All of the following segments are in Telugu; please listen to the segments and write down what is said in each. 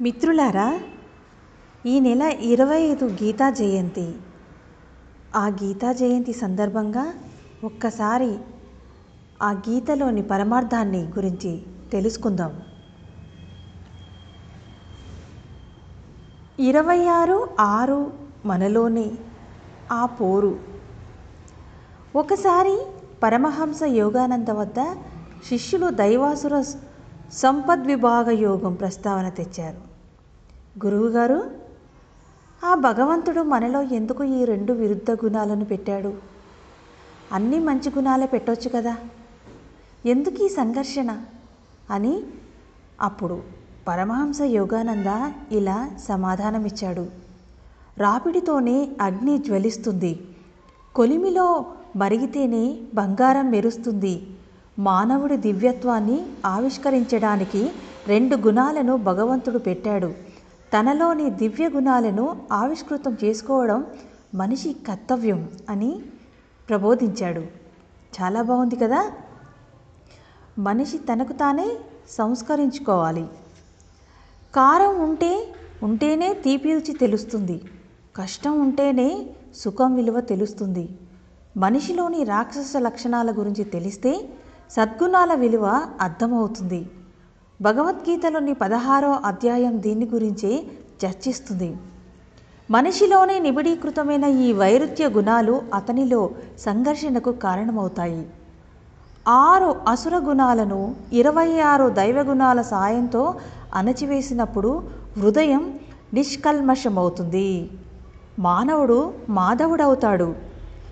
మిత్రులారా ఈ నెల ఇరవై ఐదు గీతా జయంతి. ఆ గీతా జయంతి సందర్భంగా ఒక్కసారి ఆ గీతలోని పరమార్థాన్ని గురించి తెలుసుకుందాం. ఇరవై ఆరు ఆరు మనలోనే ఆ పోరు. ఒకసారి పరమహంస యోగానంద వద్ద శిష్యులు దైవాసుర సంపద్విభాగ యోగం ప్రస్తావన తెచ్చారు. గురువుగారు ఆ భగవంతుడు మనలో ఎందుకు ఈ రెండు విరుద్ధ గుణాలను పెట్టాడు? అన్నీ మంచి గుణాలే పెట్టొచ్చు కదా? ఎందుకు ఈ సంఘర్షణ? అని అప్పుడు పరమహంస యోగానంద ఇలా సమాధానమిచ్చాడు. రాపిడితోనే అగ్ని జ్వలిస్తుంది. కొలిమిలో మరిగితేనే బంగారం మెరుస్తుంది. మానవుడి దివ్యత్వాన్ని ఆవిష్కరించడానికి రెండు గుణాలను భగవంతుడు పెట్టాడు. తనలోని దివ్య గుణాలను ఆవిష్కృతం చేసుకోవడం మనిషి కర్తవ్యం అని ప్రబోధించాడు. చాలా బాగుంది కదా? మనిషి తనకు తానే సంస్కరించుకోవాలి. కారం ఉంటే ఉంటేనే తీపి రుచి తెలుస్తుంది. కష్టం ఉంటేనే సుఖం విలువ తెలుస్తుంది. మనిషిలోని రాక్షస లక్షణాల గురించి తెలిస్తే సద్గుణాల విలువ అర్థమవుతుంది. భగవద్గీతలోని పదహారో అధ్యాయం దీని గురించే చర్చిస్తుంది. మనిషిలోనే నిబిడీకృతమైన ఈ వైరుధ్య గుణాలు అతనిలో సంఘర్షణకు కారణమవుతాయి. ఆరు అసుర గుణాలను ఇరవై ఆరు దైవ గుణాల సాయంతో అణచివేసినప్పుడు హృదయం నిష్కల్మషమవుతుంది. మానవుడు మాధవుడవుతాడు.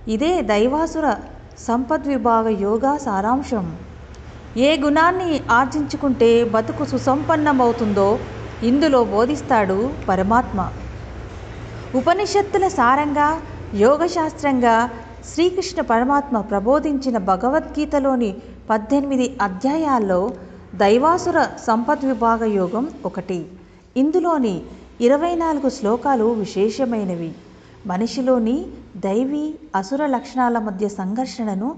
ఇదే దైవాసుర సంపద్విభాగ యోగా సారాంశం. ఏ గుణాన్ని ఆర్జించుకుంటే బతుకు సుసంపన్నమవుతుందో ఇందులో బోధిస్తాడు పరమాత్మ. ఉపనిషత్తుల సారంగా యోగశాస్త్రంగా శ్రీకృష్ణ పరమాత్మ ప్రబోధించిన భగవద్గీతలోని పద్దెనిమిది అధ్యాయాల్లో దైవాసుర సంపద్విభాగ యోగం ఒకటి. ఇందులోని ఇరవై నాలుగు శ్లోకాలు విశేషమైనవి. మనిషిలోని దైవీ అసుర లక్షణాల మధ్య సంఘర్షణను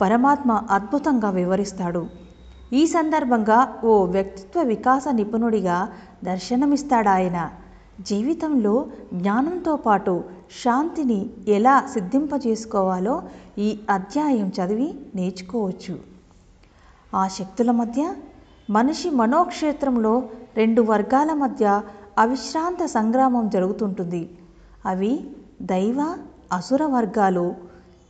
పరమాత్మ అద్భుతంగా వివరిస్తాడు. ఈ సందర్భంగా ఓ వ్యక్తిత్వ వికాస నిపుణుడిగా దర్శనమిస్తాడాయన. జీవితంలో జ్ఞానంతో పాటు శాంతిని ఎలా సిద్ధింపజేసుకోవాలో ఈ అధ్యాయం చదివి నేర్చుకోవచ్చు. ఆ శక్తుల మధ్య మనిషి మనోక్షేత్రంలో రెండు వర్గాల మధ్య అవిశ్రాంత సంగ్రామం జరుగుతుంటుంది. అవి దైవ అసుర వర్గాలు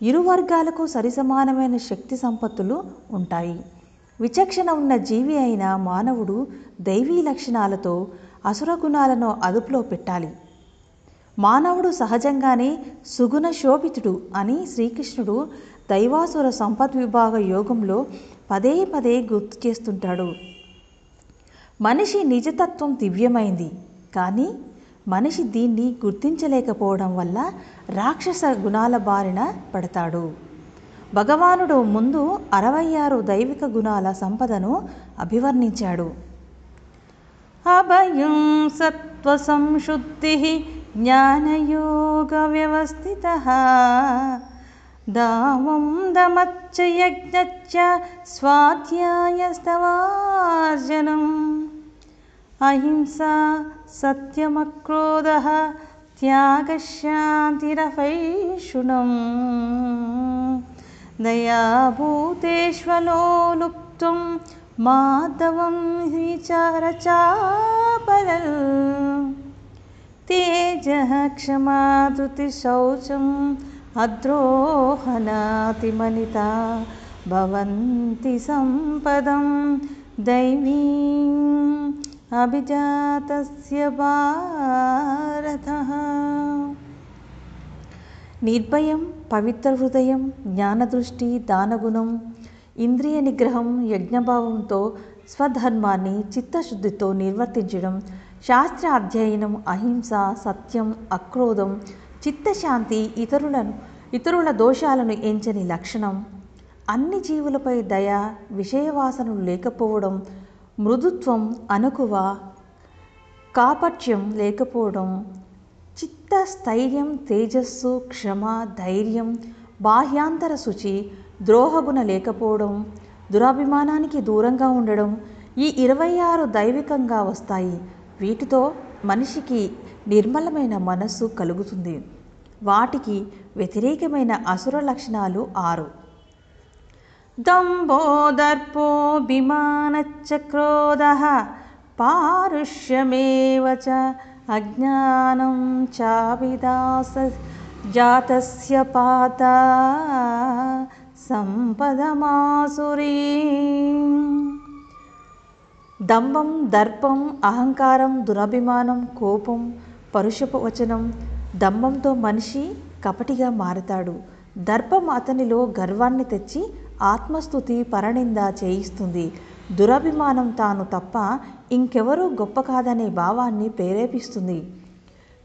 ఇరు వర్గాలకు సరిసమానమైన శక్తి సంపత్తులు ఉంటాయి. విచక్షణ ఉన్న జీవి అయిన మానవుడు దైవీ లక్షణాలతో అసుర గుణాలను అదుపులో పెట్టాలి. మానవుడు సహజంగానే సుగుణ శోభితుడు అని శ్రీకృష్ణుడు దైవాసుర సంపద్విభాగ యోగంలో పదే పదే గుర్తు చేస్తుంటాడు. మనిషి నిజతత్వం దివ్యమైంది. కానీ మనిషి దీన్ని గుర్తించలేకపోవడం వల్ల రాక్షస గుణాల బారిన పడతాడు. భగవానుడు ముందు అరవై ఆరు దైవిక గుణాల సంపదను అభివర్ణించాడు. అభయం సత్వ సంశుద్ధి జ్ఞానయోగ వ్యవస్థిత దామం దమచ్చ యజ్ఞచ్చ స్వాధ్యాయస్తవార్జనం అహింస సత్యమక్రోధ త్యాగశాంతిరఫైషుణం दयाभूतेष्वलोलुप्तुं माधवं हि च रचापर तेजः क्षमादृतिशौचम् अद्रोहनातिमनिता भवन्ति सम्पदं दैवीम् अभिजातस्य भारतः నిర్భయం పవిత్ర హృదయం జ్ఞానదృష్టి దానగుణం ఇంద్రియ నిగ్రహం యజ్ఞభావంతో స్వధర్మాన్ని చిత్తశుద్ధితో నిర్వర్తించడం శాస్త్ర అధ్యయనం అహింస సత్యం అక్రోధం చిత్తశాంతి ఇతరులను ఇతరుల దోషాలను ఎంచని లక్షణం. అన్ని జీవులపై దయ విషయవాసనలు లేకపోవడం మృదుత్వం అనుకువ కాపట్యం లేకపోవడం చిత్తస్థైర్యం తేజస్సు క్షమ ధైర్యం బాహ్యాంతర శుచి ద్రోహగుణ లేకపోవడం దురాభిమానానికి దూరంగా ఉండడం ఈ ఇరవై ఆరు దైవికంగా వస్తాయి. వీటితో మనిషికి నిర్మలమైన మనస్సు కలుగుతుంది. వాటికి వ్యతిరేకమైన అసుర లక్షణాలు ఆరు. దంభో దర్పోభిమానచ్చ క్రోధ పారుష్యమేవ అజ్ఞానం చావిదాస జాతస్య పాత సంపదమాసురీ. దంభం దర్పం అహంకారం దురభిమానం కోపం పరుషపు వచనం దంభంతో మనిషి కపటిగా మారతాడు. దర్పం అతనిలో గర్వాన్ని తెచ్చి ఆత్మస్థుతి పరనింద చేయిస్తుంది. దురభిమానం తాను తప్ప ఇంకెవరూ గొప్ప కాదనే భావాన్ని ప్రేరేపిస్తుంది.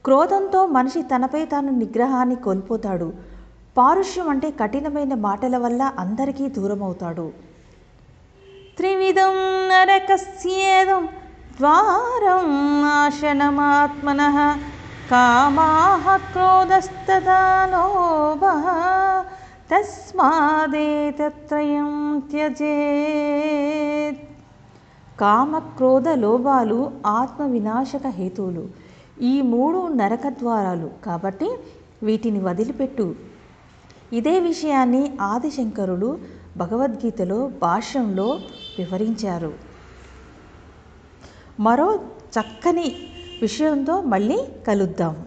క్రోధంతో మనిషి తనపై తాను నిగ్రహాన్ని కోల్పోతాడు. పారుష్యం అంటే కఠినమైన మాటల వల్ల అందరికీ దూరమవుతాడు. త్రివిధం నరకస్యేదం ద్వారం నాశనమాత్మన కామాహ క్రోధస్తోభ తస్మాదేతత్రయం త్యజేత్. కామ క్రోధ లోభాలు ఆత్మ వినాశక హేతువులు. ఈ మూడు నరక ద్వారాలు కాబట్టి వీటిని వదిలిపెట్టు. ఇదే విషయాన్ని ఆదిశంకరులు భగవద్గీతలో భాష్యంలో వివరించారు. మరో చక్కని విషయంతో మళ్ళీ కలుద్దాం.